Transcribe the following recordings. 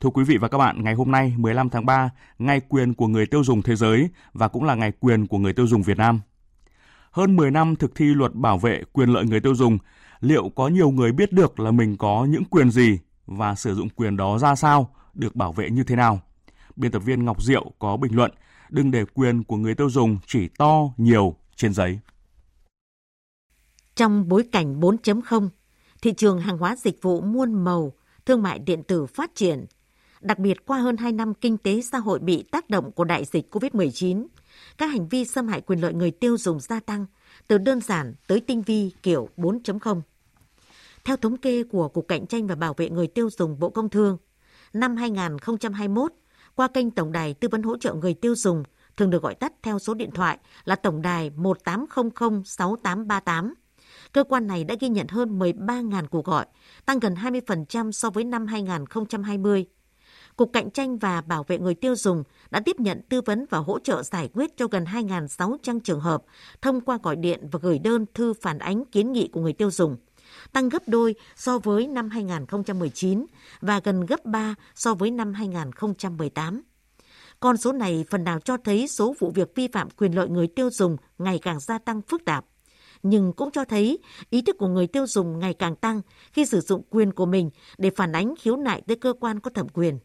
Thưa quý vị và các bạn, ngày hôm nay 15 tháng 3, ngày quyền của người tiêu dùng thế giới và cũng là ngày quyền của người tiêu dùng Việt Nam. Hơn 10 năm thực thi luật bảo vệ quyền lợi người tiêu dùng, liệu có nhiều người biết được là mình có những quyền gì và sử dụng quyền đó ra sao, được bảo vệ như thế nào? Biên tập viên Ngọc Diệu có bình luận, đừng để quyền của người tiêu dùng chỉ to, nhiều trên giấy. Trong bối cảnh 4.0, thị trường hàng hóa dịch vụ muôn màu, thương mại điện tử phát triển, đặc biệt qua hơn 2 năm kinh tế xã hội bị tác động của đại dịch COVID-19, các hành vi xâm hại quyền lợi người tiêu dùng gia tăng, từ đơn giản tới tinh vi kiểu 4.0. Theo thống kê của Cục Cạnh tranh và Bảo vệ người tiêu dùng Bộ Công Thương, năm 2021, qua kênh Tổng đài Tư vấn hỗ trợ người tiêu dùng, thường được gọi tắt theo số điện thoại là Tổng đài 1800 6838. Cơ quan này đã ghi nhận hơn 13.000 cuộc gọi, tăng gần 20% so với năm 2020. Cục Cạnh tranh và Bảo vệ người tiêu dùng đã tiếp nhận tư vấn và hỗ trợ giải quyết cho gần 2.600 trường hợp thông qua gọi điện và gửi đơn thư phản ánh kiến nghị của người tiêu dùng tăng gấp đôi so với năm 2019 và gần gấp 3 so với năm 2018. Con số này phần nào cho thấy số vụ việc vi phạm quyền lợi người tiêu dùng ngày càng gia tăng phức tạp, nhưng cũng cho thấy ý thức của người tiêu dùng ngày càng tăng khi sử dụng quyền của mình để phản ánh khiếu nại tới cơ quan có thẩm quyền.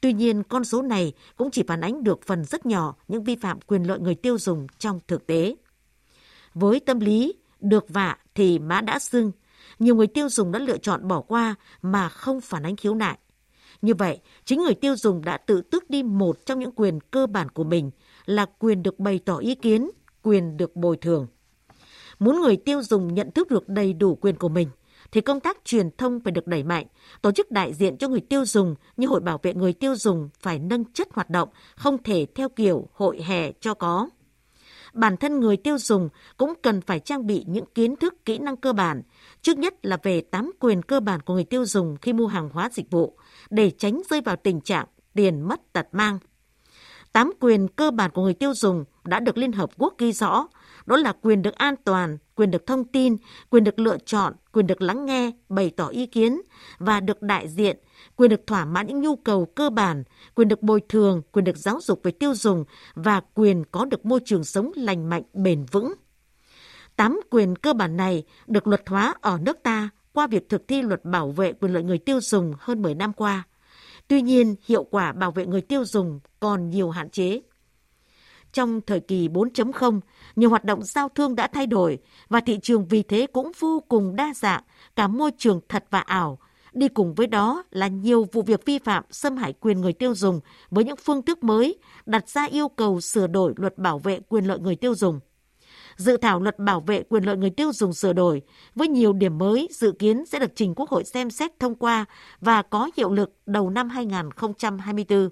Tuy nhiên, con số này cũng chỉ phản ánh được phần rất nhỏ những vi phạm quyền lợi người tiêu dùng trong thực tế. Với tâm lý được vạ thì mã đã sưng, nhiều người tiêu dùng đã lựa chọn bỏ qua mà không phản ánh khiếu nại. Như vậy, chính người tiêu dùng đã tự tước đi một trong những quyền cơ bản của mình là quyền được bày tỏ ý kiến, quyền được bồi thường. Muốn người tiêu dùng nhận thức được đầy đủ quyền của mình, thì công tác truyền thông phải được đẩy mạnh, tổ chức đại diện cho người tiêu dùng như Hội Bảo vệ người tiêu dùng phải nâng chất hoạt động, không thể theo kiểu hội hè cho có bản thân người tiêu dùng cũng cần phải trang bị những kiến thức kỹ năng cơ bản, trước nhất là về tám quyền cơ bản của người tiêu dùng khi mua hàng hóa dịch vụ, để tránh rơi vào tình trạng tiền mất tật mang. Tám quyền cơ bản của người tiêu dùng đã được Liên Hợp Quốc ghi rõ, đó là quyền được an toàn, quyền được thông tin, quyền được lựa chọn, quyền được lắng nghe, bày tỏ ý kiến và được đại diện, quyền được thỏa mãn những nhu cầu cơ bản, quyền được bồi thường, quyền được giáo dục về tiêu dùng và quyền có được môi trường sống lành mạnh bền vững. Tám quyền cơ bản này được luật hóa ở nước ta qua việc thực thi luật bảo vệ quyền lợi người tiêu dùng hơn 10 năm qua. Tuy nhiên, hiệu quả bảo vệ người tiêu dùng còn nhiều hạn chế. Trong thời kỳ 4.0, nhiều hoạt động giao thương đã thay đổi và thị trường vì thế cũng vô cùng đa dạng, cả môi trường thật và ảo. Đi cùng với đó là nhiều vụ việc vi phạm xâm hại quyền người tiêu dùng với những phương thức mới, đặt ra yêu cầu sửa đổi luật bảo vệ quyền lợi người tiêu dùng. Dự thảo luật bảo vệ quyền lợi người tiêu dùng sửa đổi với nhiều điểm mới dự kiến sẽ được trình Quốc hội xem xét thông qua và có hiệu lực đầu năm 2024.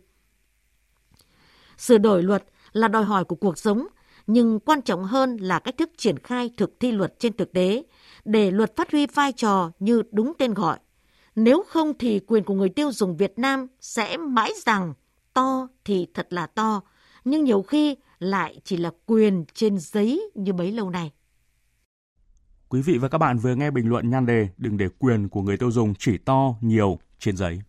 Sửa đổi luật là đòi hỏi của cuộc sống, nhưng quan trọng hơn là cách thức triển khai thực thi luật trên thực tế, để luật phát huy vai trò như đúng tên gọi. Nếu không thì quyền của người tiêu dùng Việt Nam sẽ mãi rằng to thì thật là to, nhưng nhiều khi lại chỉ là quyền trên giấy như bấy lâu nay. Quý vị và các bạn vừa nghe bình luận nhan đề Đừng để quyền của người tiêu dùng chỉ to nhiều trên giấy.